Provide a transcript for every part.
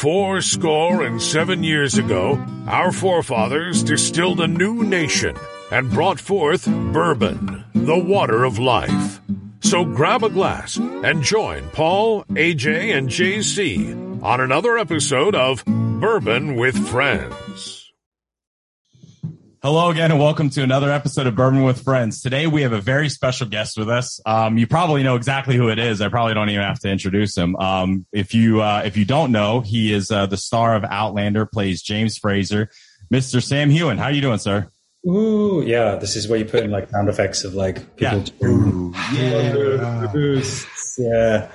Four score and seven years ago, our forefathers distilled a new nation and brought forth bourbon, the water of life. So grab a glass and join Paul, AJ, and JC on another episode of Bourbon with Friends. Hello again, and welcome to another episode of Bourbon with Friends. Today we have a very special guest with us. Um, you probably know exactly who it is. I probably don't even have to introduce him. Um, if you uh, if you don't know, he is uh, the star of Outlander, plays James Fraser, Mr. Sam Heughan. How are you doing, sir? Ooh, yeah. This is where you put in like sound effects of like people. Yeah. Ooh, yeah. yeah.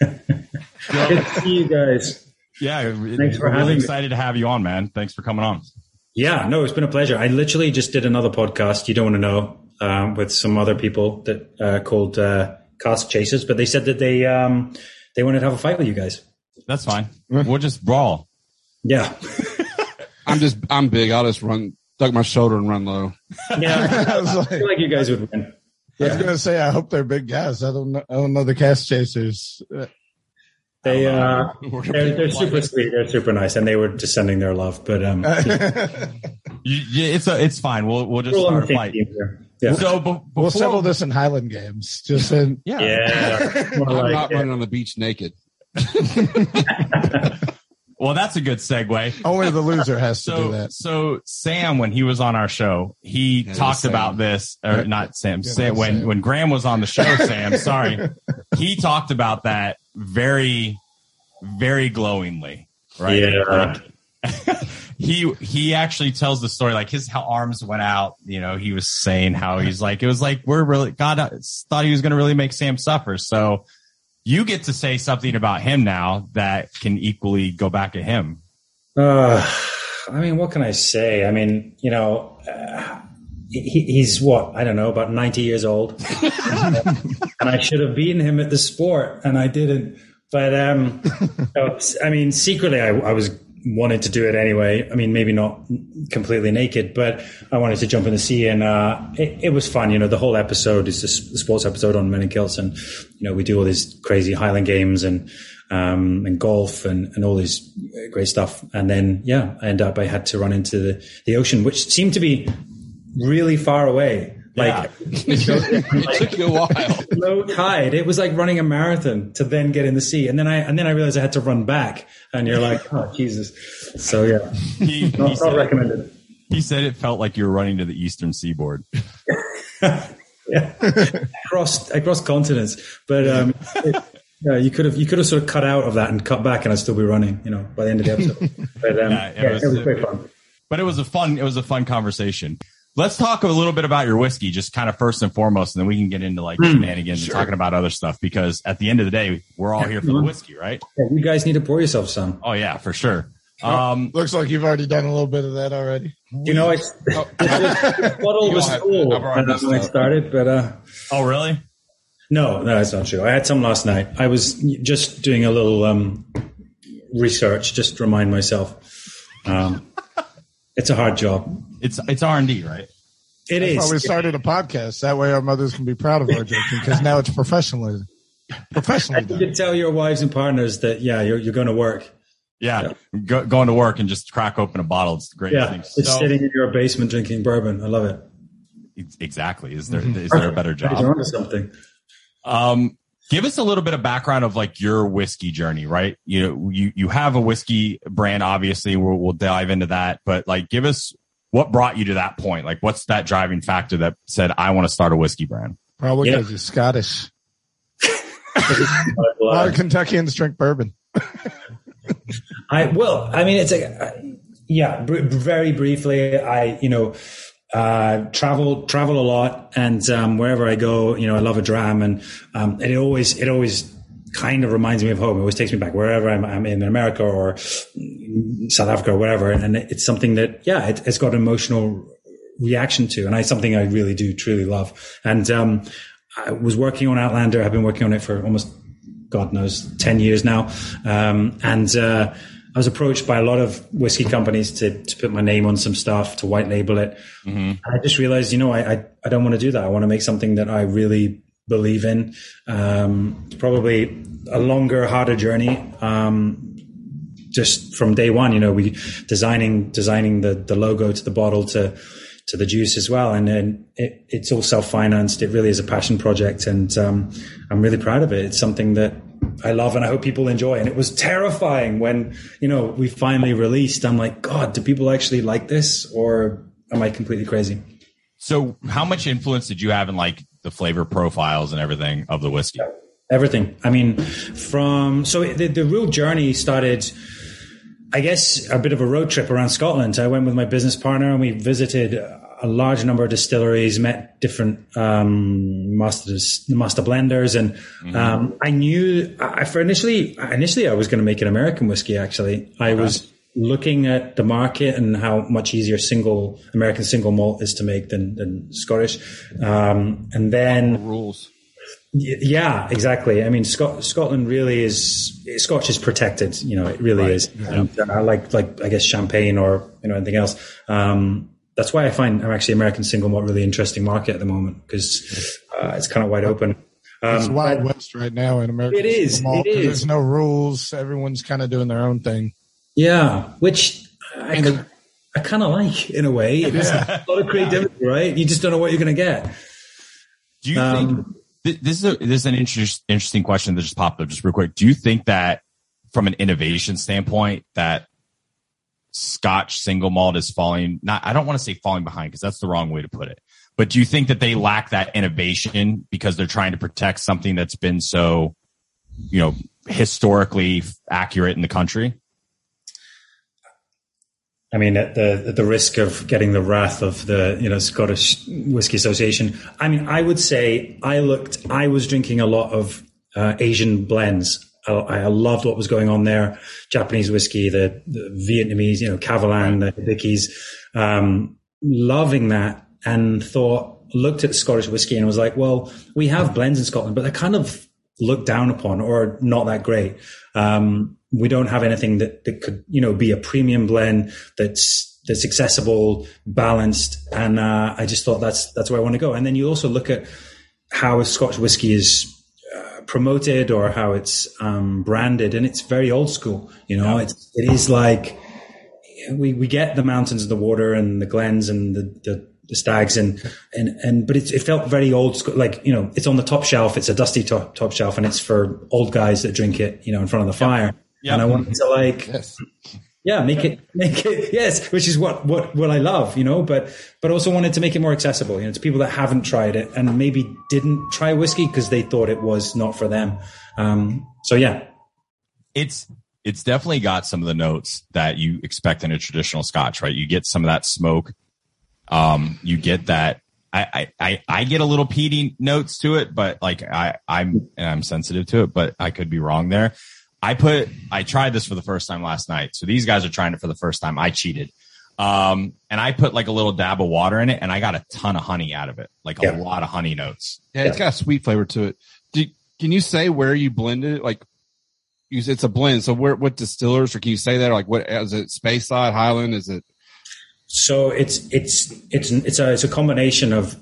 Good to see you guys. Yeah, Thanks for we're really having me. excited to have you on, man. Thanks for coming on. Yeah, no, it's been a pleasure. I literally just did another podcast. You don't want to know um, with some other people that uh, called uh, Cast Chasers, but they said that they um, they wanted to have a fight with you guys. That's fine. We'll just brawl. Yeah, I'm just I'm big. I'll just run, duck my shoulder and run low. yeah. I was I like, feel like you guys would win. I was Yeah. gonna say, I hope they're big guys. I don't know. I don't know the cast chasers. Uh, They uh, We're they're, they're super sweet. They're super nice, and they were just sending their love. But um, You, you, it's a, it's fine. We'll we'll just we're all on start a fight. Yeah, So be- we'll settle this in Highland games. Just in, Yeah. yeah. More I'm like not it. running on the beach naked. Well, that's a good segue. only the loser has to do that. so Sam, when he was on our show, he Yeah, talked about this, or not Sam. Yeah, Sam when Sam. when Graham was on the show, Sam, sorry, he talked about that very, very glowingly, right? Yeah. Like, he he actually tells the story like his how arms went out. You know, he was saying how he's like it was like we're really God thought he was going to really make Sam suffer. So you get to say something about him now that can equally go back at him. Uh, I mean, what can I say? I mean, you know, uh, he, he's what I don't know, about ninety years old, and I should have beaten him at the sport, and I didn't. But um, so, I mean, secretly, I, I was wanted to do it anyway. I mean, maybe not completely naked, but I wanted to jump in the sea, and uh, it, it was fun. You know, the whole episode is the sports episode on Men and you know, we do all these crazy Highland games and um, and golf and, and all this great stuff. And then, yeah, I end up, I had to run into the, the ocean, which seemed to be really far away. Like, It took you a while. low tide. It was like running a marathon to then get in the sea. And then I, and then I realized I had to run back and you're like, oh, Jesus. So yeah, He, he not, not said, recommended. he said it felt like you were running to the eastern seaboard. Yeah. crossed, I crossed continents, but, um, it- yeah, you could have, you could have sort of cut out of that and cut back and I'd still be running, you know, by the end of the episode. But, um, Yeah, it yeah, was- it was great fun. But it was a fun it was a fun conversation. Let's talk a little bit about your whiskey, just kind of first and foremost, and then we can get into like shenanigans and talking about other stuff because at the end of the day, we're all here for the whiskey, right? Yeah, you guys need to pour yourself some. Oh yeah, for sure. Um, Looks like you've already done a little bit of that already. You know, I, the bottle was have- full I've already when I started. started, but uh, oh really? no, no, that's not true. I had some last night. I was just doing a little um, research just to remind myself. Um, it's a hard job. It's it's R and D, right? It That's is. why we started a podcast. That way our mothers can be proud of our drinking because now it's professionally, professionally You can tell your wives and partners that yeah, you're you're going to work. Yeah, Go, going to work and just crack open a bottle. It's great. Yeah, thing. it's So- sitting in your basement drinking bourbon. I love it. exactly. Is there is there a better job? You're onto something. Um, give us a little bit of background of like your whiskey journey, right? You know, you you have a whiskey brand, obviously. We'll, we'll dive into that, but like, give us what brought you to that point. Like, what's that driving factor that said I want to start a whiskey brand? Probably Yeah. because you're Scottish. A lot uh, of Kentuckians drink bourbon. I well, I mean, it's a yeah. Br- very briefly, I you know uh, travel travel a lot, and um, wherever I go, you know, I love a dram, and um, it always it always kind of reminds me of home. It always takes me back wherever I'm, I'm in America or South Africa or whatever, and it's something that yeah, it, it's got an emotional reaction to, and I something I really do truly love. And um, I was working on Outlander. I've been working on it for almost God knows, 10 years now. Um, and, uh, I was approached by a lot of whiskey companies to, to put my name on some stuff, to white label it. And I just realized, you know, I, I, I don't want to do that. I want to make something that I really believe in. Um, probably a longer, harder journey. Um, just from day one. You know, we designing designing the the logo to the bottle to to the juice as well, and then it, it's all self financed. It really is a passion project, and um, I'm really proud of it. It's something that I love, and I hope people enjoy. And it was terrifying when you know we finally released. I'm like, God, do people actually like this, or am I completely crazy? So, how much influence did you have in like the flavor profiles and everything of the whiskey? Everything. I mean, from so the, the real journey started. I guess a bit of a road trip around Scotland. I went with my business partner and we visited a large number of distilleries, met different um, master master blenders, and mm-hmm. um, I knew I, for initially initially I was going to make an American whiskey. Actually, I okay. was looking at the market and how much easier single American single malt is to make than, than Scottish. Um, and then rules. Yeah, exactly. I mean, Scot- Scotland really is Scotch is protected. You know, it really right. is. Yeah. And, uh, like, like I guess champagne or you know anything else. Um, that's why I find I'm actually American single malt really interesting market at the moment because uh, it's kind of wide open. Um, it's wild west right now in America. It is. Malt, it is. There's no rules. Everyone's kind of doing their own thing. Yeah, which I, I kind of like in a way. It's yeah. a lot of creativity, right? You just don't know what you're going to get. Do you um, think this is a, this is an interest, interesting question that just popped up just real quick? Do you think that from an innovation standpoint that Scotch single malt is falling? Not, I don't want to say falling behind because that's the wrong way to put it. But do you think that they lack that innovation because they're trying to protect something that's been so, you know, historically accurate in the country? I mean, at the at the risk of getting the wrath of the you know Scottish Whiskey Association, I mean, I would say I looked. I was drinking a lot of uh, Asian blends. I, I, loved what was going on there. Japanese whiskey, the, the Vietnamese, you know, Kavalan, the Hibikis, um, loving that, and thought looked at Scottish whiskey and was like, well, we have blends in Scotland, but they're kind of looked down upon or not that great. Um, we don't have anything that, that could, you know, be a premium blend that's, that's accessible, balanced. And, uh, I just thought that's, that's where I want to go. And then you also look at how a Scotch whiskey is uh, promoted or how it's, um, branded and it's very old school, you know, yeah. it's, it is like, we, we get the mountains and the water and the glens and the, the the stags and and and but it, it felt very old school like you know it's on the top shelf it's a dusty top top shelf and it's for old guys that drink it you know in front of the fire Yep. And I wanted to like, yes. yeah, make it, make it, yes, which is what, what, what I love, you know, but, but also wanted to make it more accessible, you know, to people that haven't tried it and maybe didn't try whiskey because they thought it was not for them. Um, so yeah. It's, it's definitely got some of the notes that you expect in a traditional scotch, right? You get some of that smoke. Um, you get that I, I, I get a little peaty notes to it, but like I, I'm, I'm sensitive to it, but I could be wrong there. I put, I tried this for the first time last night. So these guys are trying it for the first time. I cheated. Um, and I put like a little dab of water in it and I got a ton of honey out of it, like yeah. a lot of honey notes. Yeah, it's got a sweet flavor to it. Do, can you say where you blended it? Like, you, it's a blend. So where, what distillers, or can you say that? Or like, what is it? Speyside Highland? Is it? So it's, it's, it's, it's a, it's a combination of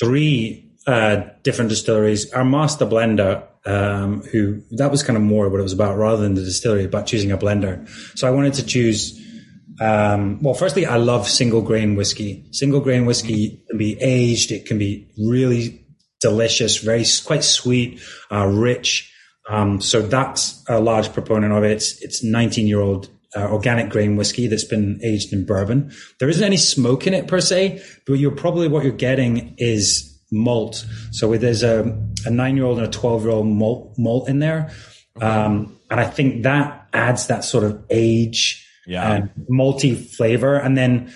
three, uh, different distilleries. Our master blender um, who that was kind of more what it was about rather than the distillery, about choosing a blender. So I wanted to choose. Um, well, firstly, I love single grain whiskey. Single grain whiskey can be aged. It can be really delicious, very quite sweet, uh, rich. Um, so that's a large proponent of it. It's, it's 19 year old uh, organic grain whiskey that's been aged in bourbon. There isn't any smoke in it per se, but you're probably what you're getting is malt. So there's a, a nine year old and a 12 year old malt, malt in there. Um, and I think that adds that sort of age yeah. and malty flavor. And then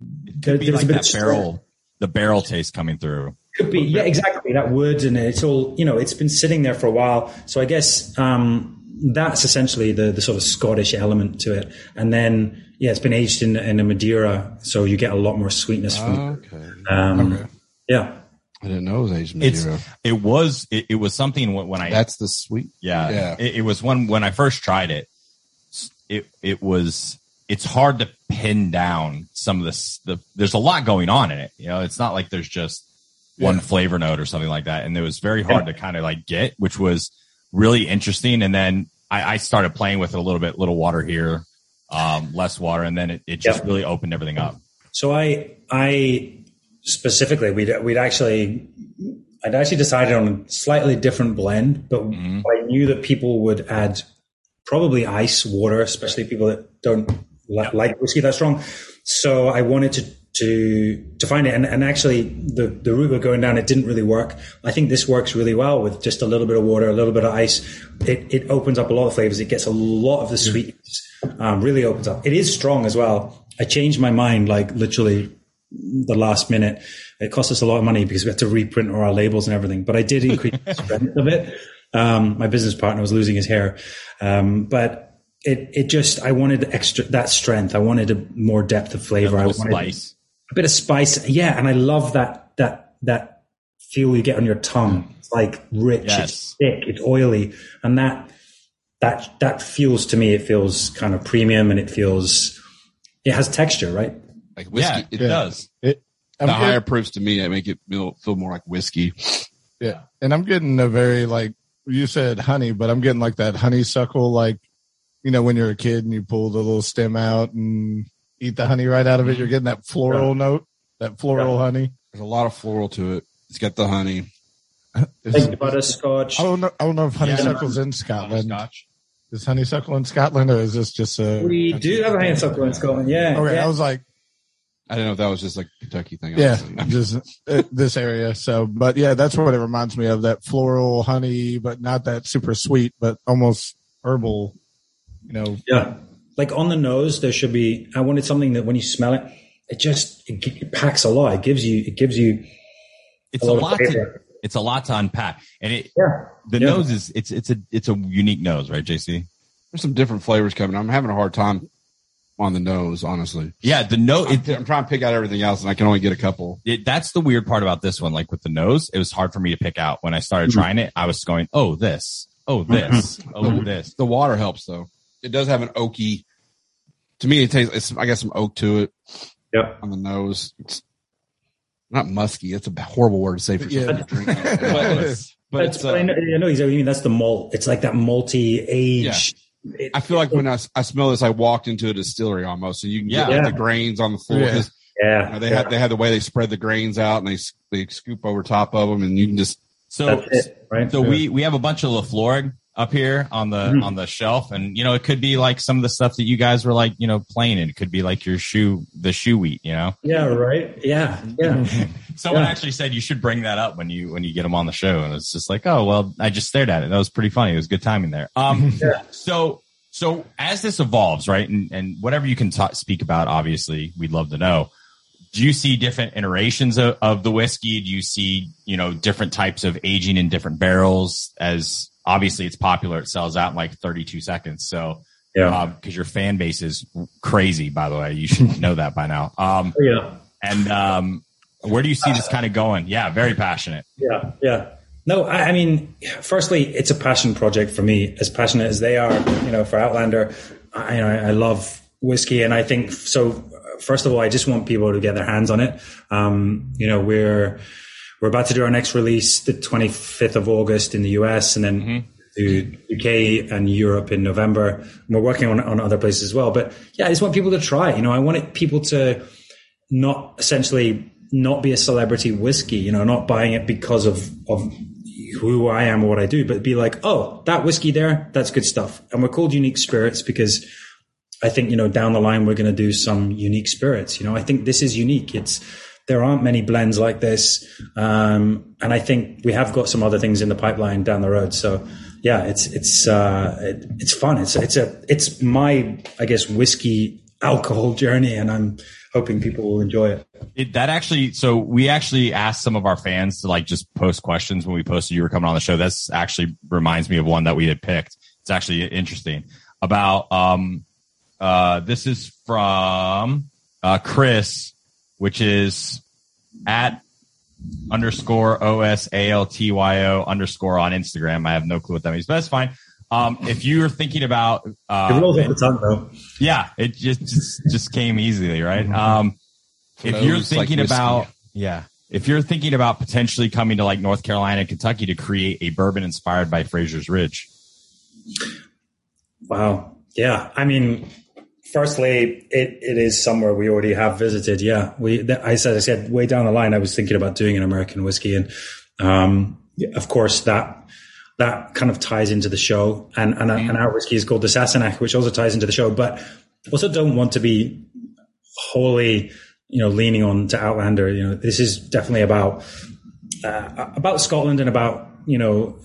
there, there's like a bit that of barrel, the barrel taste coming through. Could be, yeah, exactly. That wood and it's all, you know, it's been sitting there for a while. So I guess, um, that's essentially the, the sort of Scottish element to it. And then, yeah, it's been aged in, in a Madeira. So you get a lot more sweetness from, okay. Um, okay. Yeah. I didn't know it was Asian Madeira. It's, it was, it, it, was something when I, that's the sweet. Yeah. yeah. It, it, was one, when I first tried it, it, it was, it's hard to pin down some of this. The, there's a lot going on in it. You know, it's not like there's just one yeah. flavor note or something like that. And it was very hard yeah. to kind of like get, which was really interesting. And then I, I started playing with it a little bit, little water here, um, less water, and then it, it just Yep. really opened everything up. So I, I specifically, we'd, we'd actually, I'd actually decided on a slightly different blend, but Mhm. I knew that people would add probably ice, water, especially people that don't li- like whiskey that strong. So I wanted to, to, to find it. And, and actually the, the route we're going down, it didn't really work. I think this works really well with just a little bit of water, a little bit of ice. It, it opens up a lot of flavors. It gets a lot of the sweetness, um, really opens up. It is strong as well. I changed my mind like literally the last minute. It cost us a lot of money because we had to reprint all our labels and everything. But I did increase the strength of it. Um, my business partner was losing his hair, um, but it it just I wanted extra that strength. I wanted a more depth of flavor. I wanted spice. a bit of spice. Yeah, and I love that that that feel you get on your tongue. It's like rich, Yes. it's thick, it's oily, and that that that feels to me. It feels kind of premium, and it feels it has texture, right? Like whiskey. yeah, it it- does. It, I'm the getting- higher proofs to me that make it feel, feel more like whiskey. yeah, and I'm getting a very like you said honey, but I'm getting like that honeysuckle, like you know when you're a kid and you pull the little stem out and eat the honey right out of it. You're getting that floral note, that floral honey. There's a lot of floral to it. It's got the honey. It's- Like butterscotch. I don't know. I don't know if Yeah. honeysuckle's in Scotland. Scotch. Is honeysuckle in Scotland, or is this just a? We do have a honeysuckle in Scotland. Yeah. Okay, yeah. I was like, I don't know if that was just like Kentucky thing. yeah, just uh, this area. So, but yeah, that's what it reminds me of. That floral honey, but not that super sweet, but almost herbal. You know, Yeah. Like on the nose, there should be. I wanted something that when you smell it, it just it, it packs a lot. It gives you. It gives you It's a a lot of lot to it's a lot to unpack, and it Yeah. the Yeah. nose is it's it's a it's a unique nose, right, JC? There's some different flavors coming. I'm having a hard time on the nose, honestly. Yeah, the nose. I'm, I'm trying to pick out everything else, and I can only get a couple. it, that's the weird part about this one. Like with the nose, it was hard for me to pick out. When I started Mm-hmm. trying it, I was going, "Oh, this, oh, this, oh, this." The water helps though. It does have an oaky. To me, it tastes. It's, I got some oak to it Yep. on the nose. It's not musky. That's a horrible word to say for Yeah. something to drink. but it's, but That's, it's, uh, I, know, I know exactly what you mean. That's the malt. It's like that malty age. It- I feel like when I, I smell this, I walked into a distillery almost, and you can get Yeah. like, the grains on the floor. Yeah. 'cause, yeah. you know, they yeah. had they had the way they spread the grains out, and they they scoop over top of them, and you can just So, it, right? so we we have a bunch of Lafleur up here on the Mhm. on the shelf, and you know, it could be like some of the stuff that you guys were like, you know, playing in. It could be like your shoe, the shoe wheat, you know. yeah. Right. Yeah. Yeah. Someone Yeah. actually said you should bring that up when you when you get them on the show, and it's just like, oh well, I just stared at it. That was pretty funny. It was good timing there. Um, Yeah. so so as this evolves, right, and and whatever you can ta- speak about, obviously, we'd love to know. Do you see different iterations of, of the whiskey? Do you see you know different types of aging in different barrels? As obviously, it's popular. It sells out in like 32 seconds. So Yeah. because your fan base is crazy, by the way, you should know that by now. Um, yeah. and um, where do you see this kind of going? Yeah, very passionate. Yeah, yeah. No, I, I mean, firstly, it's a passion project for me, as passionate as they are. You know, for Outlander, I, I I love whiskey, and I think so. First of all, I just want people to get their hands on it. Um, you know, we're we're about to do our next release the 25th of August in the US, and then mm-hmm. to UK and Europe in November. And we're working on on other places as well. But yeah, I just want people to try. You know, I want people to not essentially not be a celebrity whiskey, you know, not buying it because of, of who I am or what I do, but be like, oh, that whiskey there, that's good stuff. And we're called unique spirits because I think, you know, down the line, we're going to do some unique spirits. You know, I think this is unique. It's, there aren't many blends like this. Um, and I think we have got some other things in the pipeline down the road. So yeah, it's, it's, uh, it, it's fun. It's, it's a, it's my, I guess, whiskey alcohol journey. And I'm hoping people will enjoy it. It, that actually, so we actually asked some of our fans to like just post questions when we posted you were coming on the show. That's actually reminds me of one that we had picked. It's actually interesting about, um, uh, this is from, uh, Chris, which is at underscore O S A L T Y O underscore on Instagram. I have no clue what that means, but that's fine. Um, if you're thinking about, It uh, rolls off the tongue though. yeah, it just, just, just came easily, right? Um, if you're Flows like thinking about, yeah, if you're thinking about potentially coming to like North Carolina and Kentucky to create a bourbon inspired by Fraser's Ridge, Wow. Yeah. I mean, firstly, it, it is somewhere we already have visited. Yeah. We, I said, I said way down the line, I was thinking about doing an American whiskey. And, um, of course that, that kind of ties into the show and, and, and our whiskey is called the Sassenach, which also ties into the show, but also don't want to be wholly, you know, leaning on to Outlander. You know, this is definitely about, uh, about Scotland and about, you know,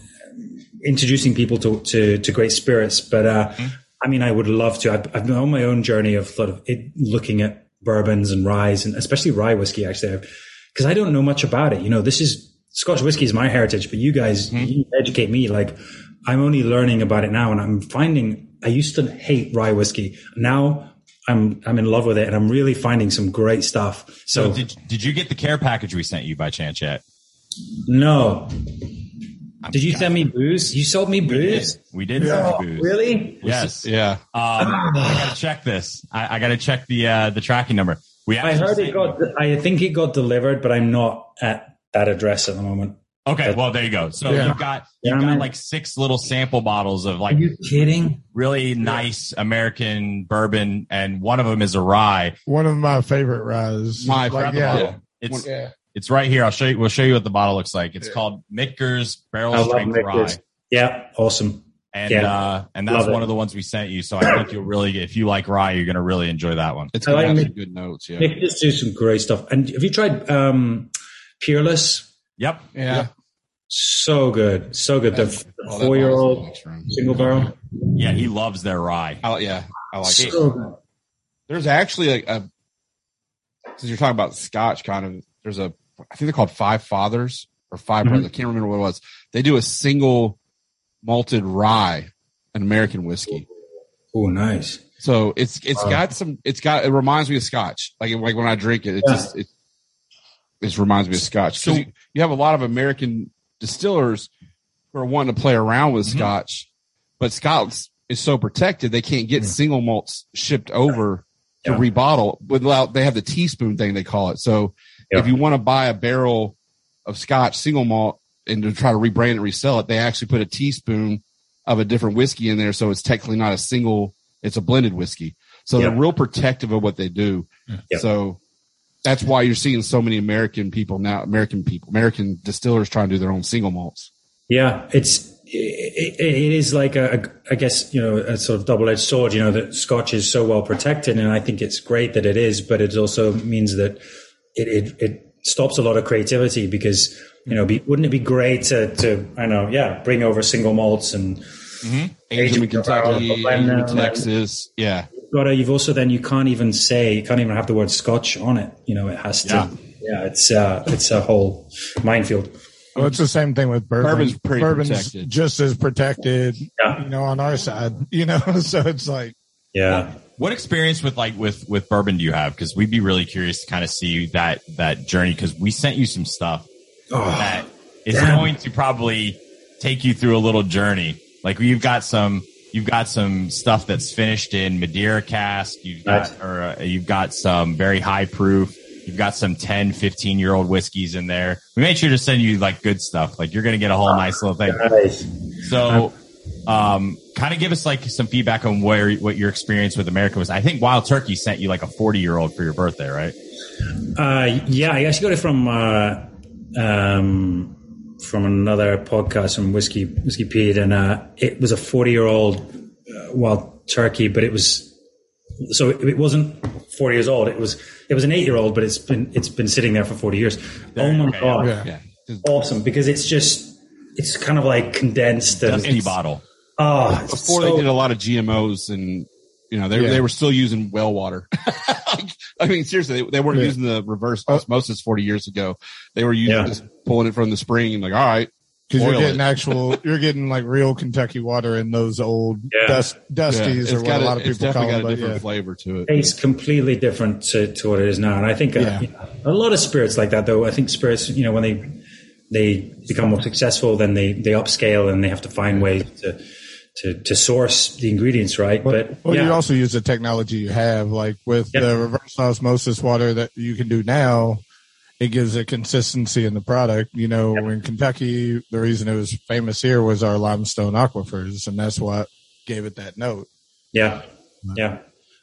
introducing people to, to, to great spirits. But, uh, mm-hmm. I mean, I would love to. I've, I've, been on my own journey of sort of it, looking at bourbons and ryes and especially rye whiskey actually, because I don't know much about it. You know, this is Scotch whiskey is my heritage, but you guys mm-hmm. you educate me. Like I'm only learning about it now, and I'm finding I used to hate rye whiskey. Now I'm I'm in love with it, and I'm really finding some great stuff. So, so did did you get the care package we sent you by chance yet? No. Did you send me booze? You sold me booze. We did, we did send you booze. Really? Yes. Yeah. Um, I gotta check this. I, I gotta check the uh, the tracking number. We I heard it got. You. I think it got delivered, but I'm not at that address at the moment. Okay, well there you go. So yeah. you've got you've yeah, got like six little sample bottles of like Are you kidding? Really nice American bourbon, and one of them is a rye. One of my favorite ryes. My like, yeah. It's yeah. It's right here. I'll show you. We'll show you what the bottle looks like. It's called Michter's Barrel Strength Rye. Yeah, awesome. And yeah. uh, and that's Love one it. of the ones we sent you. So I think you'll really, if you like rye, you're going to really enjoy that one. It's got like good notes. Yeah, Mick just do some great stuff. And have you tried um, Peerless? Yep. Yeah. So good. So good. The oh, four year old single barrel. Yeah, he loves their rye. Oh, yeah. I like so it. Good. There's actually a, a, since you're talking about scotch kind of, there's a, I think they're called Five Fathers or 5 mm-hmm. Brothers. I can't remember what it was. They do a single malted rye, an American whiskey. Oh, nice. So it's it's wow. got some it's got it reminds me of scotch. Like like when I drink it, it yeah. just it this reminds me of Scotch. So you, you, have a lot of American distillers who are wanting to play around with mm-hmm. Scotch, but Scotch is so protected they can't get mm-hmm. single malts shipped over to yeah. rebottle without they have the teaspoon thing they call it. So yeah. if you want to buy a barrel of Scotch single malt and to try to rebrand and resell it, they actually put a teaspoon of a different whiskey in there, so it's technically not a single; it's a blended whiskey. So yeah. they're real protective of what they do. So that's why you're seeing so many American people now, American people, American distillers trying to do their own single malts. Yeah, it's it, it is like a, I guess you know, a sort of double-edged sword. You know that Scotch is so well protected, and I think it's great that it is, but it also means that it it, it stops a lot of creativity because you know, be, wouldn't it be great to to I know, yeah, bring over single malts and mm-hmm. age them in Kentucky, age Texas, yeah But you've also then you can't even say you can't even have the word Scotch on it. You know, it has to. Yeah, yeah it's uh, it's a whole minefield. Well, it's the same thing with bourbon. Bourbon's pretty Bourbon's protected. just as protected, yeah. you know, on our side, you know, so it's like, yeah. What experience with like with with bourbon do you have? Because we'd be really curious to kind of see that that journey. Because we sent you some stuff oh, that is damn. going to probably take you through a little journey. Like we've got some You've got some stuff that's finished in Madeira cask. You've got, nice. or uh, you've got some very high proof. You've got some 10, 15 year old whiskeys in there. We made sure to send you like good stuff. Like you're going to get a whole nice little thing. Nice. So, um, kind of give us like some feedback on where, what your experience with America was. I think Wild Turkey sent you like a 40 year old for your birthday, right? Uh, yeah, I actually got it from, uh, um, from another podcast from Whiskey Whiskey Pete, and uh, it was a forty year old uh, wild turkey, but it was so it, it, wasn't forty years old. It was it was an eight year old, but it's been it's been sitting there for forty years. oh my okay, god, yeah. Yeah. awesome! Because it's just it's kind of like condensed and dusty bottle. Oh, before so, they did a lot of GMOs and you know, they yeah. they were still using well water. I mean, seriously, they, they weren't yeah. using the reverse oh. osmosis 40 years ago. They were using yeah. just pulling it from the spring and like, all right. Cause you're getting it. actual, you're getting like real Kentucky water in those old dust, dusties or what a, a lot of people call them. got a different flavor to it. Tastes completely different to, to what it is now. And I think uh, a lot of spirits like that though, I think spirits, you know, when they, they become more successful, then they, they upscale and they have to find ways to, to, to source the ingredients right. but well, yeah. you also use the technology you have, like with yep. the reverse osmosis water that you can do now. It gives a consistency in the product. You know, yep. in Kentucky, the reason it was famous here was our limestone aquifers, and that's what gave it that note. Yeah, yeah.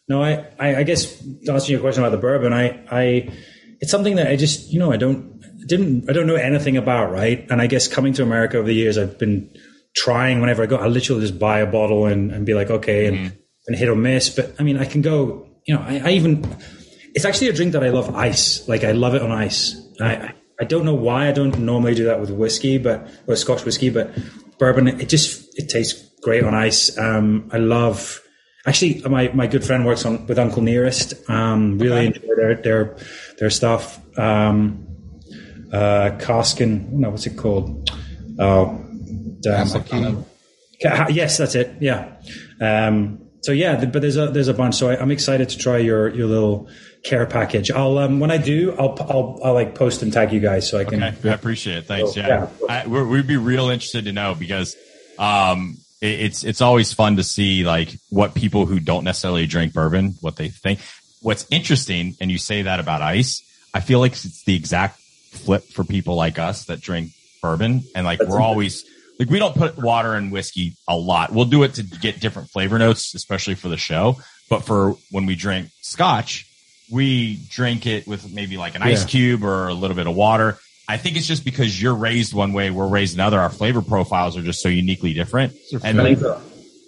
No, I, I, I guess to answer your question about the bourbon, I, I, it's something that I just, you know, I don't, didn't, I don't know anything about, right? And I guess coming to America over the years, I've been trying whenever I go, I literally just buy a bottle and, and be like, okay, and, mm-hmm. and hit or miss. But I mean, I can go, you know, I, I, even, it's actually a drink that I love ice. Like I love it on ice. I, I don't know why I don't normally do that with whiskey, but, or Scotch whiskey, but bourbon, it just, it tastes great on ice. Um, I love, actually, my, my good friend works on with Uncle Nearest. Um, really okay. enjoy their, their, their stuff. Um, uh, Caskin, no, what's it called? Oh, damn. Yes, that's it. Yeah. Um, so yeah, but there's a there's a bunch. So I, am excited to try your your little care package. I'll um, when I do, I'll, I'll I'll like post and tag you guys so I can. Okay, I appreciate it. Thanks. So, yeah, yeah. I, we'd be real interested to know because um, it, it's it's always fun to see like what people who don't necessarily drink bourbon what they think. What's interesting, and you say that about ice, I feel like it's the exact flip for people like us that drink bourbon, and like That's we're always like we don't put water in whiskey a lot. We'll do it to get different flavor notes, especially for the show. But for when we drink scotch, we drink it with maybe like an ice cube or a little bit of water. I think it's just because you're raised one way, we're raised another. Our flavor profiles are just so uniquely different. And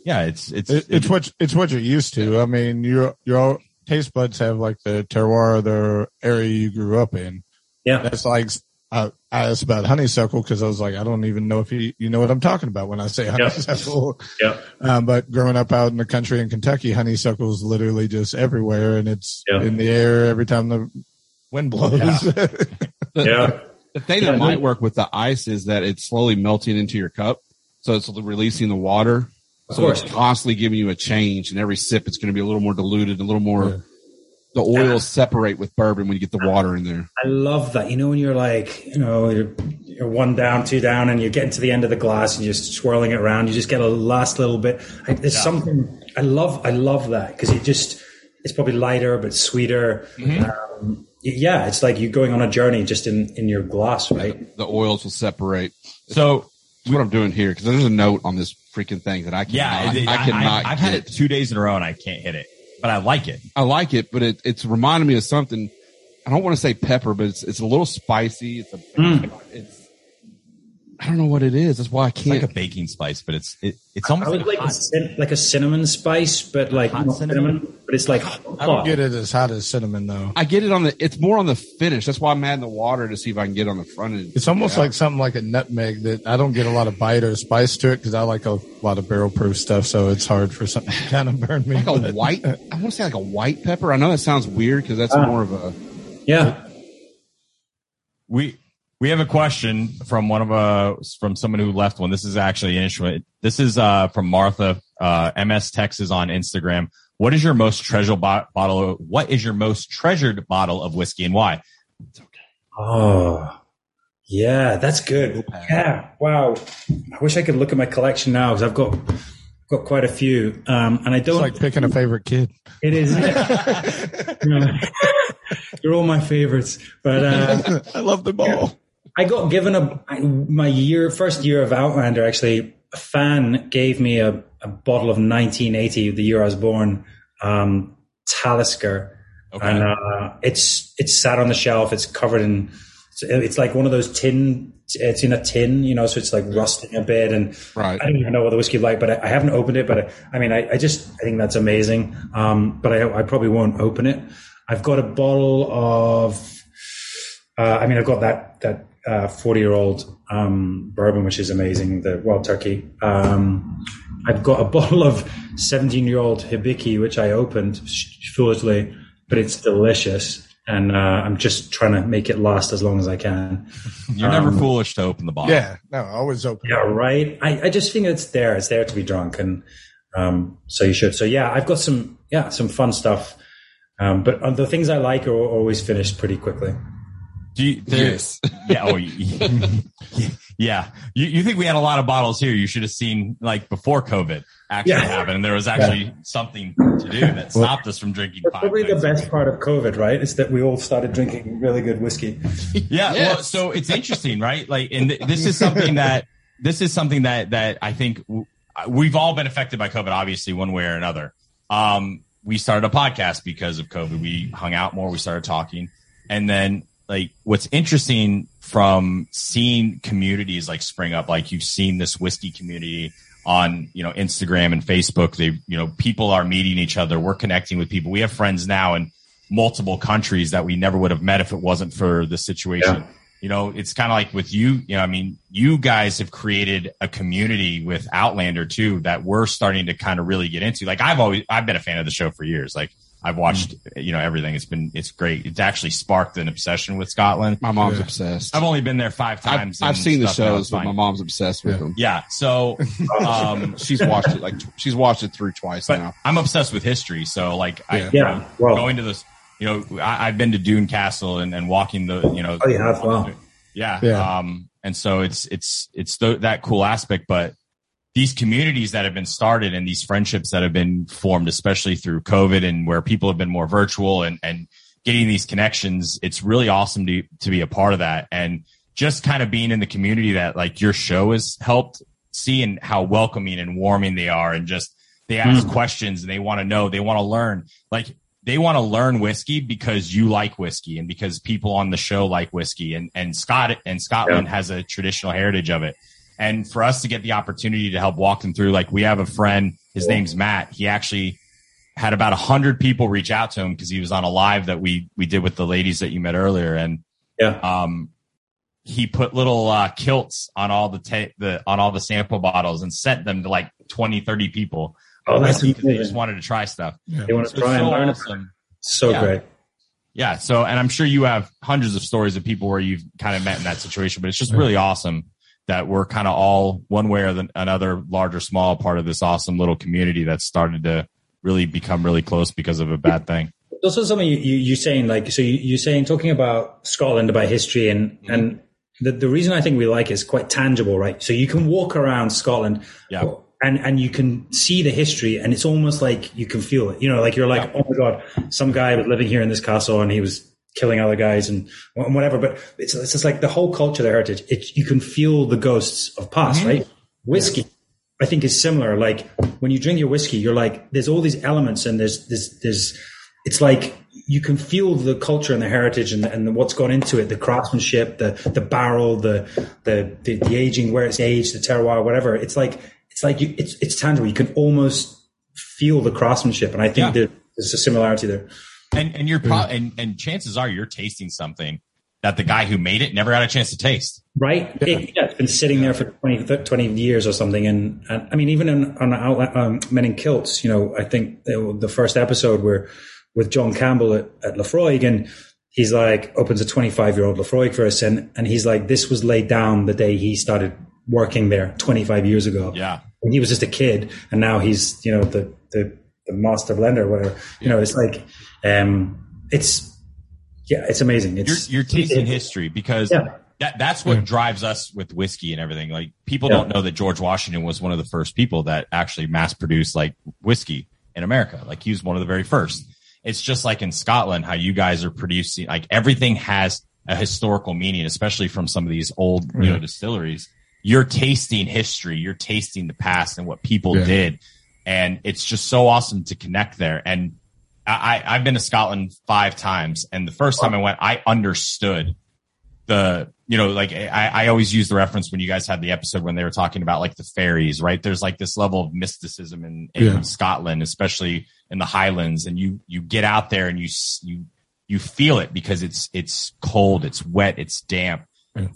yeah, it's it's it, it's what it's what you're used to. I mean, your your taste buds have like the terroir, the area you grew up in. Yeah, that's like I, I asked about honeysuckle because I was like, I don't even know if you, you know what I'm talking about when I say honeysuckle. Yeah. Um, but growing up out in the country in Kentucky, honeysuckle is literally just everywhere and it's in the air every time the wind blows. Yeah. yeah. The thing that might work with the ice is that it's slowly melting into your cup. So it's releasing the water. so it's constantly giving you a change and every sip it's going to be a little more diluted, a little more the oils separate with bourbon when you get the water in there. I love that. You know, when you're like, you know, you're, you're one down, two down, and you're getting to the end of the glass and you're just swirling it around. You just get a last little bit. I, there's yeah. something I love. I love that because it just it's probably lighter but sweeter. Mm-hmm. Um, yeah, it's like you're going on a journey just in in your glass, right? The oils will separate. So what I'm doing here because there's a note on this freaking thing that I can. Yeah, I, I cannot. I, have had it two days in a row and I can't hit it but I like it. I like it, but it, it's reminding me of something. I don't want to say pepper, but it's it's a little spicy. It's a mm. it's I don't know what it is. That's why I can't. It's like a baking spice, but it's it, it's almost like, like, a, like a cinnamon spice, but like cinnamon? cinnamon? but it's like I don't get it as hot as cinnamon though. I get it on the. It's more on the finish. That's why I'm adding the water to see if I can get on the front end. It's almost like something like a nutmeg that I don't get a lot of bite or spice to it because I like a lot of barrel proof stuff. So it's hard for something to kind of burn me. Like a white. I want to say like a white pepper. I know that sounds weird because that's uh, more of a. Yeah. We we have a question from one of uh from someone who left one. This is actually an issue. This is uh from Martha uh MS Texas on Instagram. What is your most treasured bo- bottle? Of, what is your most treasured bottle of whiskey and why? It's okay. Oh, yeah, that's good. Yeah, wow. I wish I could look at my collection now because I've got got quite a few, um, and I don't it's like picking a favorite kid. It is. They're all my favorites, but uh, I love them all. I got given a my year first year of Outlander. Actually, a fan gave me a, a bottle of 1980, the year I was born, um, Talisker, okay. and uh, it's it's sat on the shelf. It's covered in. It's, like one of those tin. It's in a tin, you know, so it's like rusting a bit. And right. I don't even know what the whiskey like, but I, I haven't opened it. But I, I mean, I, I, just I think that's amazing. Um, but I, I probably won't open it. I've got a bottle of. Uh, I mean, I've got that that 40 year old um, bourbon, which is amazing, the Wild Turkey. Um, I've got a bottle of 17 year old Hibiki, which I opened foolishly, but it's delicious. And uh, I'm just trying to make it last as long as I can. You're um, never foolish to open the bottle. Yeah, no, always open. Yeah, right. I, I just think it's there. It's there to be drunk, and um, so you should. So yeah, I've got some yeah some fun stuff, um, but uh, the things I like are always finished pretty quickly. Do you, yes. yeah. Oh, yeah. You, you think we had a lot of bottles here? You should have seen like before COVID actually yeah. happened, and there was actually yeah. something to do that stopped us from drinking. That's probably the best part of COVID, right? Is that we all started drinking really good whiskey. yeah. Yes. Well, so it's interesting, right? Like, and th- this is something that this is something that that I think we've all been affected by COVID, obviously, one way or another. Um, we started a podcast because of COVID. We hung out more. We started talking, and then like what's interesting from seeing communities like spring up, like you've seen this whiskey community on you know Instagram and Facebook. They you know people are meeting each other. We're connecting with people. We have friends now in multiple countries that we never would have met if it wasn't for the situation. Yeah. You know, it's kind of like with you. You know, I mean, you guys have created a community with Outlander too that we're starting to kind of really get into. Like I've always I've been a fan of the show for years. Like I've watched, you know, everything. It's been, it's great. It's actually sparked an obsession with Scotland. My mom's yeah. obsessed. I've only been there five times. I've, I've seen the shows, but my mom's obsessed with yeah. them. Yeah. So, um, she's watched it like, she's watched it through twice now. I'm obsessed with history. So like, yeah. I, yeah. You know, well, going to this, you know, I, have been to Doune Castle and, and walking the, you know, oh, you have? Wow. Yeah. yeah. Um, and so it's, it's, it's the, that cool aspect, but these communities that have been started and these friendships that have been formed, especially through COVID and where people have been more virtual and, and getting these connections, it's really awesome to, to be a part of that. And just kind of being in the community that like your show has helped seeing how welcoming and warming they are and just they ask mm. questions and they want to know, they want to learn. Like they want to learn whiskey because you like whiskey and because people on the show like whiskey and, and Scott and Scotland yeah. has a traditional heritage of it. And for us to get the opportunity to help walk them through, like we have a friend, his name's Matt. He actually had about a hundred people reach out to him because he was on a live that we, we did with the ladies that you met earlier. And, yeah, um, he put little, uh, kilts on all the, ta- the, on all the sample bottles and sent them to like 20, 30 people. Oh, that's because they just wanted to try stuff. Yeah. They want to so try and learn. Awesome. So yeah. great. Yeah. So, and I'm sure you have hundreds of stories of people where you've kind of met in that situation, but it's just really awesome that we're kind of all one way or the, another, large or small, part of this awesome little community that's started to really become really close because of a bad thing. Also, something you, you are saying like so you, you're saying talking about Scotland about history and mm-hmm. and the the reason I think we like it is quite tangible, right? So you can walk around Scotland, yeah. And, and you can see the history and it's almost like you can feel it. You know, like you're like, yeah. oh my God, some guy was living here in this castle and he was killing other guys and, whatever. But it's, it's just like the whole culture, the heritage. It, you can feel the ghosts of past, mm-hmm. right? Whiskey, yeah. I think, is similar. Like when you drink your whiskey, you're like, there's all these elements, and there's there's there's. It's like you can feel the culture and the heritage and, and what's gone into it, the craftsmanship, the the barrel, the the the, the aging, where it's aged, the terroir, whatever. It's like it's like you, it's it's tangible. You can almost feel the craftsmanship, and I think yeah. there's a similarity there. And and you're pro- and and chances are you're tasting something that the guy who made it never got a chance to taste. Right? Yeah, it, has been sitting there for 20, 20 years or something. And, and I mean, even in, on um, Men in Kilts, you know, I think the first episode where with John Campbell at, at Laphroaig and he's like opens a 25 year old Laphroaig for us. And, and he's like, this was laid down the day he started working there 25 years ago. Yeah. And he was just a kid and now he's, you know, the, the, the master blender or whatever. You know, it's like, um, it's yeah, it's amazing. It's you're, you're tasting it, history because yeah. that that's what yeah. drives us with whiskey and everything. Like people yeah. don't know that George Washington was one of the first people that actually mass produced like whiskey in America. Like he was one of the very first. It's just like in Scotland how you guys are producing like everything has a historical meaning, especially from some of these old you know distilleries. You're tasting history, you're tasting the past and what people did, and it's just so awesome to connect there. And I, I've been to Scotland five times, and the first time I went, I understood the you know like I, I always use the reference when you guys had the episode when they were talking about like the fairies right? There's like this level of mysticism in, in yeah. scotland especially in the highlands. And you you get out there and you you you feel it because it's it's cold it's wet it's damp.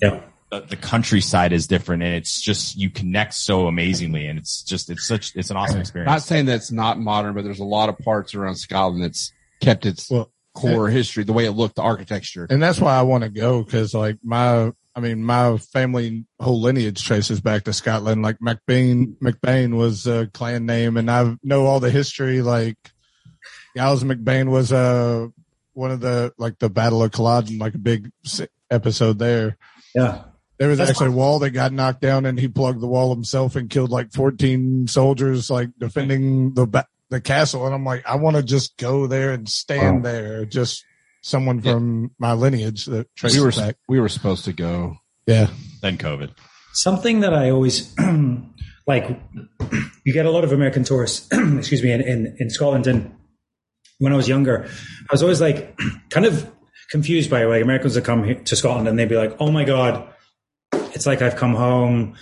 Yeah the, the, countryside is different and it's just you connect so amazingly and it's just it's such it's an awesome experience. Not saying that's not modern, but there's a lot of parts around Scotland that's kept its well, core and, history, the way it looked, the architecture, and that's why I want to go because like my. I mean, my family whole lineage traces back to Scotland. Like MacBain, MacBain was a clan name, and I know all the history. Like Giles MacBain was uh one of the like the Battle of Culloden, like a big episode there. Yeah, there was That's actually a wall that got knocked down, and he plugged the wall himself and killed like 14 soldiers, like defending the ba- the castle. And I'm like, I want to just go there and stand wow. there. Just someone from yeah. my lineage that we were back. we were supposed to go. Yeah. Then COVID. Something that I always like you get a lot of American tourists, excuse me, in, in, in Scotland. And when I was younger, I was always like kind of confused by like Americans that come here to Scotland and they'd be like, "Oh my god, it's like I've come home."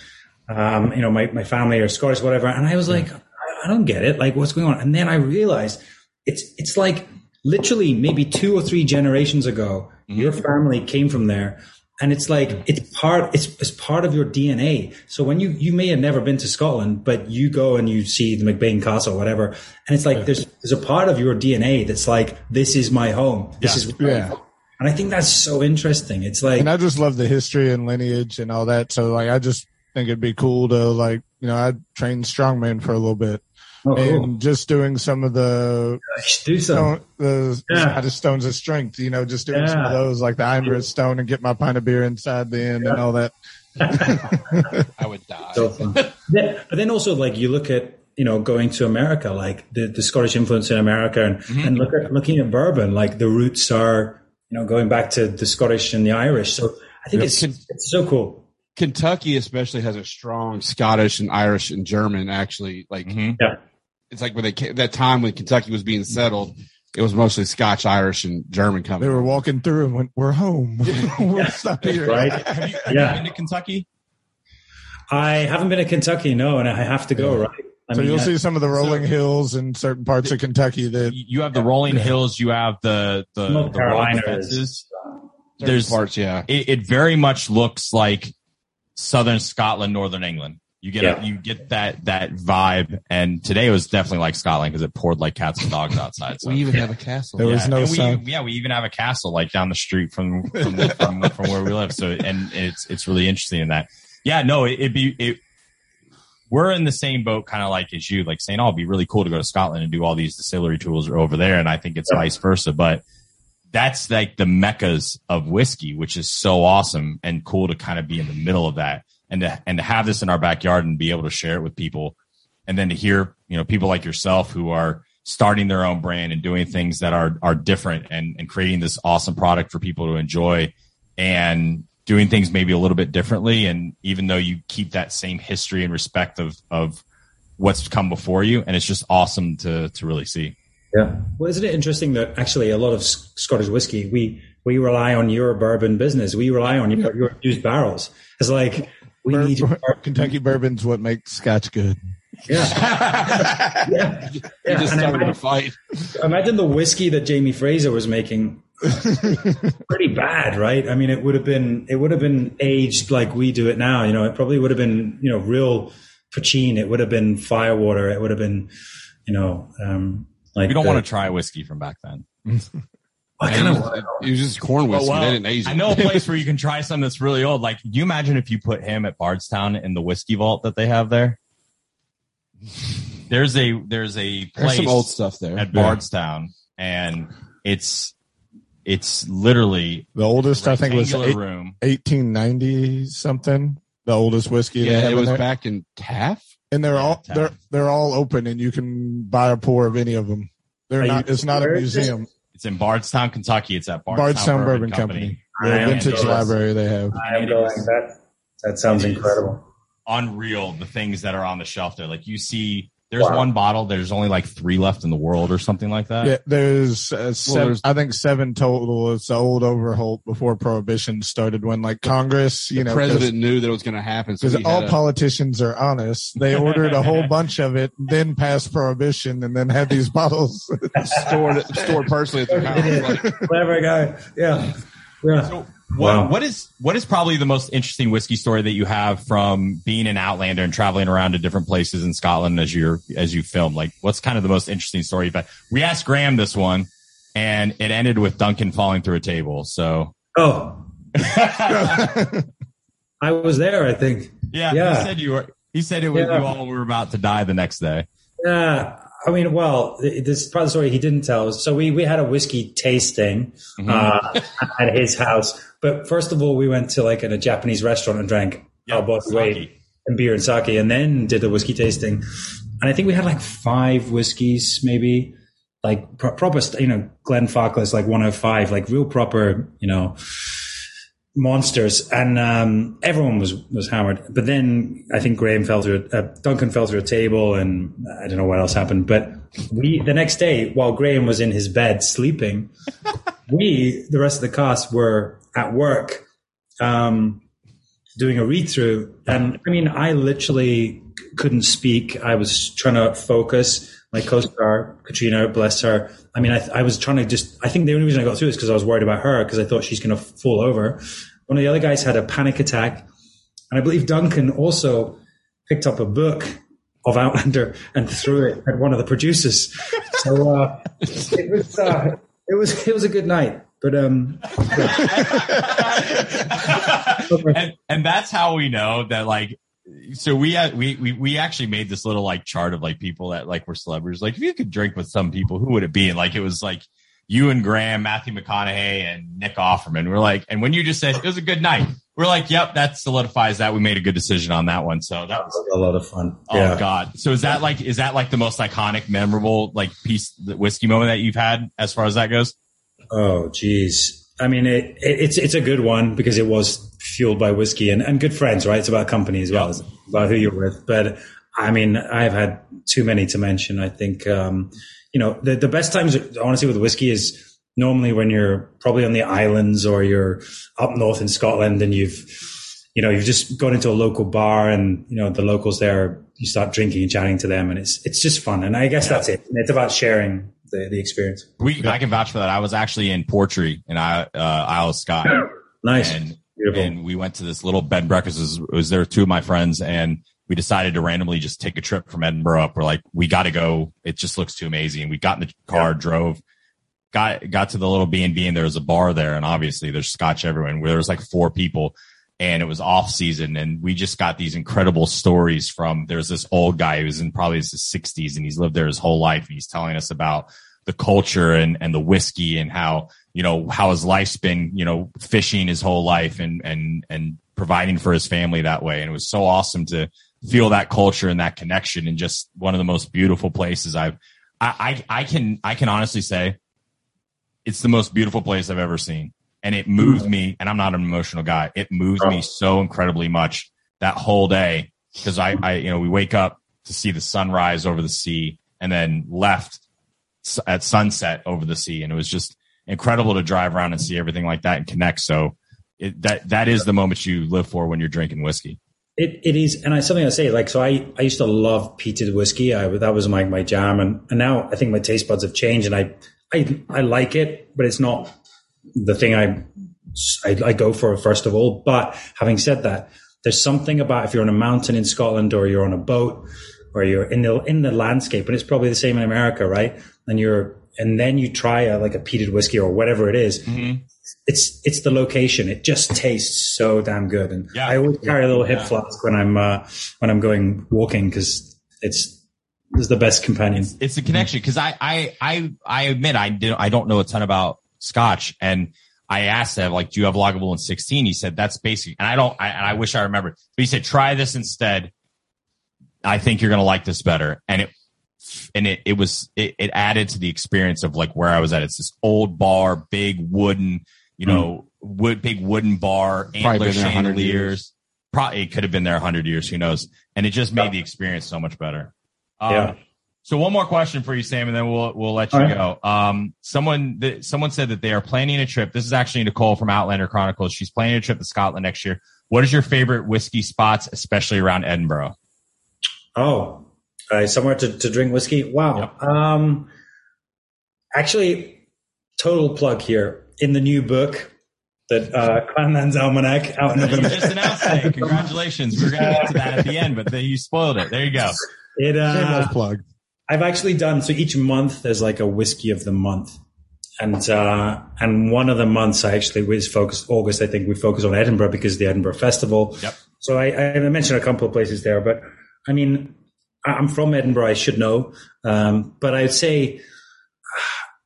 Um, you know, my my family are Scottish, whatever. And I was like, I don't get it. Like, what's going on? And then I realized it's it's like literally maybe two or three generations ago, mm-hmm. your family came from there. And it's like it's part it's, it's part of your DNA. So when you you may have never been to Scotland, but you go and you see the McBain Castle, or whatever, and it's like there's there's a part of your DNA that's like this is my home. This yeah. is yeah. And I think that's so interesting. It's like, and I just love the history and lineage and all that. So like, I just think it'd be cool to like, you know, I trained strongman for a little bit. Oh, and cool. just doing some of the do stone, the yeah. stones of strength, you know, just doing yeah. some of those like the Iron stone and get my pint of beer inside the end yeah. and all that. I would die. So but then also like you look at you know going to America, like the, the Scottish influence in America, and, mm-hmm. and look at looking at bourbon, like the roots are you know going back to the Scottish and the Irish. So I think it's it's so cool. Kentucky especially has a strong Scottish and Irish and German actually like mm-hmm. yeah it's like when they came, that time when Kentucky was being settled, it was mostly Scotch, Irish, and German coming. They were walking through and went, "We're home. we're stuck here." Right? Have you, have yeah. you been to Kentucky? I haven't been to Kentucky, no, and I have to go. Yeah. Right. I so mean, you'll see some of the rolling so, hills in certain parts of Kentucky. That you have the rolling hills, you have the the, North the Carolina fences. There's parts, yeah. It, it very much looks like southern Scotland, northern England. You get yeah. a, you get that that vibe, and today was definitely like Scotland because it poured like cats and dogs outside. So. we even have a castle. There yeah. was no and sun. We, yeah, we even have a castle like down the street from from, from, from, where we live. So and it's it's really interesting in that. Yeah, no, it, would be it. We're in the same boat, kind of like as you, like saying, "Oh, it'd be really cool to go to Scotland and do all these distillery tools over there." And I think it's yeah. vice versa, but that's like the meccas of whiskey, which is so awesome and cool to kind of be in the middle of that and to and to have this in our backyard and be able to share it with people and then to hear you know people like yourself who are starting their own brand and doing things that are are different and and creating this awesome product for people to enjoy and doing things maybe a little bit differently and even though you keep that same history and respect of of what's come before you and it's just awesome to to really see yeah well isn't it interesting that actually a lot of scottish whiskey we we rely on your bourbon business we rely on your, your used barrels it's like we Bur- need Kentucky bourbon's what makes Scotch good. Yeah. yeah. You yeah. just started imagine, a fight. Imagine the whiskey that Jamie Fraser was making. Pretty bad, right? I mean, it would have been it would have been aged like we do it now. You know, it probably would have been you know real poitín. It would have been firewater. It would have been you know um, like. We don't the, want to try whiskey from back then. I kind of it was just corn whiskey. Oh, well, they didn't age I know a place where you can try something that's really old. Like, you imagine if you put him at Bardstown in the whiskey vault that they have there? There's a there's a place there's some old stuff there at Bardstown, and it's it's literally the oldest. I think was eight, room. 1890 something. The oldest whiskey. Yeah, it was there. back in Taff, and they're yeah, all Taff. they're they're all open, and you can buy a pour of any of them. They're Are not. You, it's not a museum. It's in Bardstown, Kentucky. It's at Bardstown, Bardstown Bourbon, Bourbon Company. Company. The vintage library they have. I am going. That that sounds incredible. Unreal. The things that are on the shelf there. Like you see there's wow. one bottle. There's only like three left in the world, or something like that. Yeah, there's, uh, seven, well, there's I think seven total. It's the old Overholt before Prohibition started. When like Congress, you the know, president knew that it was going to happen because so all a, politicians are honest. They ordered a whole bunch of it, then passed Prohibition, and then had these bottles stored stored personally at their house. Like, Clever guy. Yeah. Yeah. So, what, wow. what is what is probably the most interesting whiskey story that you have from being an Outlander and traveling around to different places in Scotland as you're as you film? Like, what's kind of the most interesting story? But we asked Graham this one, and it ended with Duncan falling through a table. So, oh, I was there. I think. Yeah, yeah. He said you were. He said it was yeah. you all were about to die the next day. Yeah, I mean, well, this part of the story he didn't tell us. So we we had a whiskey tasting mm-hmm. uh, at his house. But first of all, we went to like in a Japanese restaurant and drank yeah, weight and beer and sake, and then did the whiskey tasting. And I think we had like five whiskeys, maybe like pro- proper, you know, Glenfarclas like 105, like real proper, you know, monsters, and um, everyone was was hammered. But then I think Graham fell through, uh, Duncan fell through a table, and I don't know what else happened. But we the next day, while Graham was in his bed sleeping, we the rest of the cast were at work. Um, doing a read through. And I mean, I literally couldn't speak. I was trying to focus. My co-star, Caitríona, bless her. I mean, I, I was trying to just, I think the only reason I got through is because I was worried about her because I thought she's going to fall over. One of the other guys had a panic attack. And I believe Duncan also picked up a book of Outlander and threw it at one of the producers. So, uh, it was, uh, it was, it was a good night. But um, and, and that's how we know that like so we had we, we we actually made this little like chart of like people that like were celebrities. Like if you could drink with some people, who would it be? And like it was like you and Graham, Matthew McConaughey, and Nick Offerman. We're like, and when you just said it was a good night, we're like, yep, that solidifies that. We made a good decision on that one. So that was a lot of fun. Oh yeah. God. So is that like is that like the most iconic, memorable like piece the whiskey moment that you've had as far as that goes? Oh, geez. I mean, it, it, it's it's a good one because it was fueled by whiskey and, and good friends, right? It's about company as well, as about who you're with. But I mean, I've had too many to mention. I think, um, you know, the, the best times, honestly, with whiskey is normally when you're probably on the islands or you're up north in Scotland and you've, you know, you've just gone into a local bar and, you know, the locals there, you start drinking and chatting to them and it's, it's just fun. And I guess yeah. that's it. It's about sharing the, the experience. We, I can vouch for that. I was actually in Portree in uh, Isle of Skye. nice. And, and we went to this little bed and breakfast. It was, it was there two of my friends and we decided to randomly just take a trip from Edinburgh up. We're like, we got to go. It just looks too amazing. We got in the car, yeah. drove, got, got to the little B and B and there was a bar there. And obviously there's scotch everywhere. And there was like four people and it was off season and we just got these incredible stories from there's this old guy who's in probably his 60s and he's lived there his whole life and he's telling us about the culture and and the whiskey and how you know how his life's been you know fishing his whole life and and and providing for his family that way and it was so awesome to feel that culture and that connection and just one of the most beautiful places I've I I, I can I can honestly say it's the most beautiful place I've ever seen and it moved me. And I'm not an emotional guy. It moved me so incredibly much that whole day because I, I, you know, we wake up to see the sunrise over the sea and then left at sunset over the sea. And it was just incredible to drive around and see everything like that and connect. So it, that, that is the moment you live for when you're drinking whiskey. It, it is, and I something I say like so. I, I used to love peated whiskey. I that was my my jam, and, and now I think my taste buds have changed, and I I I like it, but it's not the thing I, I, I go for first of all. But having said that, there's something about if you're on a mountain in Scotland or you're on a boat or you're in the in the landscape, and it's probably the same in America, right? And you're and then you try a, like a peated whiskey or whatever it is, mm-hmm. It's it's the location. It just tastes so damn good, and yeah. I always carry a little hip yeah. flask when I'm uh, when I'm going walking because it's is the best companion. It's, it's the connection because I, I I I admit I did I don't know a ton about scotch. And I asked him, like, do you have Lagavulin 16? He said, that's basic. And I don't, I, and I wish I remembered, but he said, try this instead. I think you're going to like this better. And it, and it, it was, it, it, added to the experience of like where I was at. It's this old bar, big wooden, you know, mm. wood, big wooden bar, antler chandeliers. Probably it could have been there a hundred years. Who knows? And it just made the experience so much better. Um, yeah. So one more question for you, Sam, and then we'll we'll let you right. go. Um, someone someone said that they are planning a trip. This is actually Nicole from Outlander Chronicles. She's planning a trip to Scotland next year. What is your favorite whiskey spots, especially around Edinburgh? Oh, uh, somewhere to, to drink whiskey. Wow. Yep. Um, actually, total plug here in the new book that uh, Clanlands Almanac out in. You just announced it. Congratulations. We're going to get to that at the end, but the, you spoiled it. There you go. It uh, plug. I've actually done so each month there's like a whiskey of the month. And uh, and one of the months I actually was focused August, I think we focus on Edinburgh because of the Edinburgh Festival. Yep. So I, I mentioned a couple of places there, but I mean I'm from Edinburgh, I should know. Um, but I'd say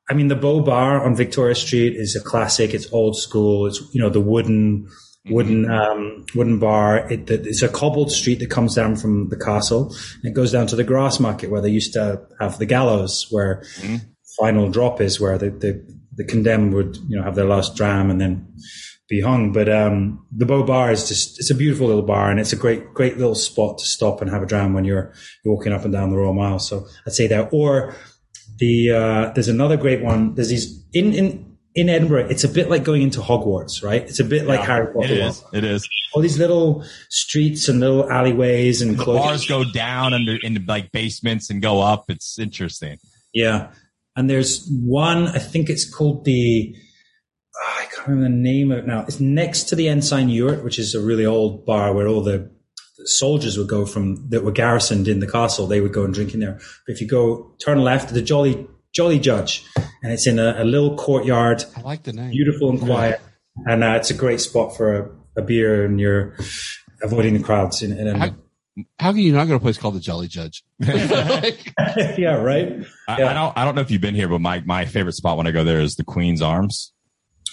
I mean the Bow Bar on Victoria Street is a classic. It's old school. It's you know the wooden wooden mm-hmm. um, wooden bar. It, it's a cobbled street that comes down from the castle. And it goes down to the grass market where they used to have the gallows, where mm-hmm. final drop is, where the, the, the condemned would you know have their last dram and then be hung. But um, the Bow Bar is just it's a beautiful little bar, and it's a great great little spot to stop and have a dram when you're, you're walking up and down the Royal Mile. So I'd say that. Or the uh, there's another great one. There's these in in in Edinburgh, it's a bit like going into Hogwarts, right? It's a bit like Harry Potter. It is. It is. All these little streets and little alleyways and the bars go down under into like basements and go up. It's interesting. Yeah, and there's one. I think it's called the. Oh, I can't remember the name of it now. It's next to the Ensign Ewart, which is a really old bar where all the soldiers would go from that were garrisoned in the castle. They would go and drink in there. But if you go turn left, the Jolly Jolly Judge, and it's in a, a little courtyard. I like the name. Beautiful and quiet, yeah. and uh, it's a great spot for a, a, beer, and you're avoiding the crowds. In, in how, how, can you not go to a place called the Jolly Judge? yeah, right. I, yeah. I, don't. I don't know if you've been here, but my my favorite spot when I go there is the Queen's Arms.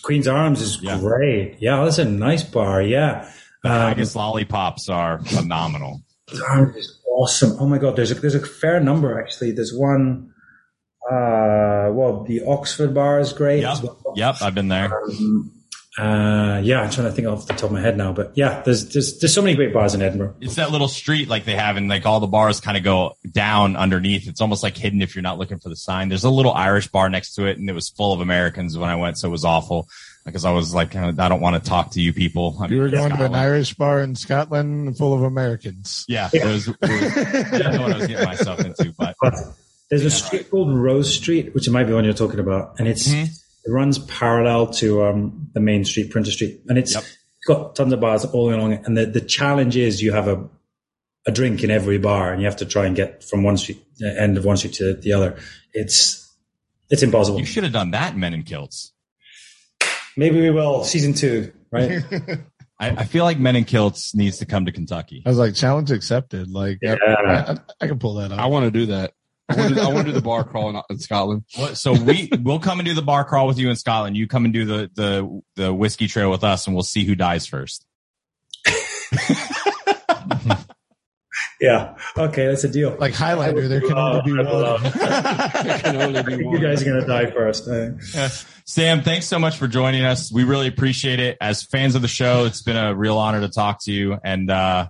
Queen's Arms is yeah. great. Yeah, that's a nice bar. Yeah. The um, haggis lollipops are phenomenal. Arms is awesome. Oh my god, there's a there's a fair number actually. There's one uh, well, the Oxford bar is great. Yep, well. yep I've been there. Um, uh, yeah, I'm trying to think off the top of my head now, but yeah, there's there's there's so many great bars in Edinburgh. It's that little street like they have, and like all the bars kind of go down underneath. It's almost like hidden if you're not looking for the sign. There's a little Irish bar next to it, and it was full of Americans when I went, so it was awful because I was like, I don't want to talk to you people. I'm you were going Scotland. to an Irish bar in Scotland full of Americans. Yeah, it was. It was I don't know what I was getting myself into, but. There's a street called Rose Street, which might be the one you're talking about, and it's mm-hmm. it runs parallel to um, the main street, Princes Street, and it's yep. got tons of bars all along it. And the, the challenge is you have a a drink in every bar, and you have to try and get from one street end of one street to the other. It's it's impossible. You should have done that, Men in Kilts. Maybe we will season two, right? I, I, feel like Men in Kilts needs to come to Kentucky. I was like, challenge accepted. Like, yeah. I, I, I can pull that off. I want to do that. I want, to, I want to do the bar crawl in, in Scotland. So we we'll come and do the bar crawl with you in Scotland. You come and do the the the whiskey trail with us, and we'll see who dies first. yeah. Okay, that's a deal. Like Highlander, there can only be one. can only be one. You guys are gonna die first. Yeah. Sam, thanks so much for joining us. We really appreciate it. As fans of the show, it's been a real honor to talk to you, and uh,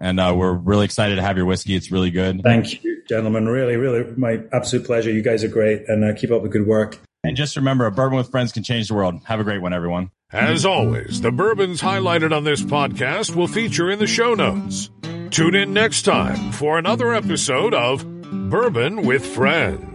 and uh, we're really excited to have your whiskey. It's really good. Thank you, gentlemen. Really, really, my absolute pleasure. You guys are great, and uh, keep up the good work. And just remember, a bourbon with friends can change the world. Have a great one, everyone. As always, the bourbons highlighted on this podcast will feature in the show notes. Tune in next time for another episode of Bourbon with Friends.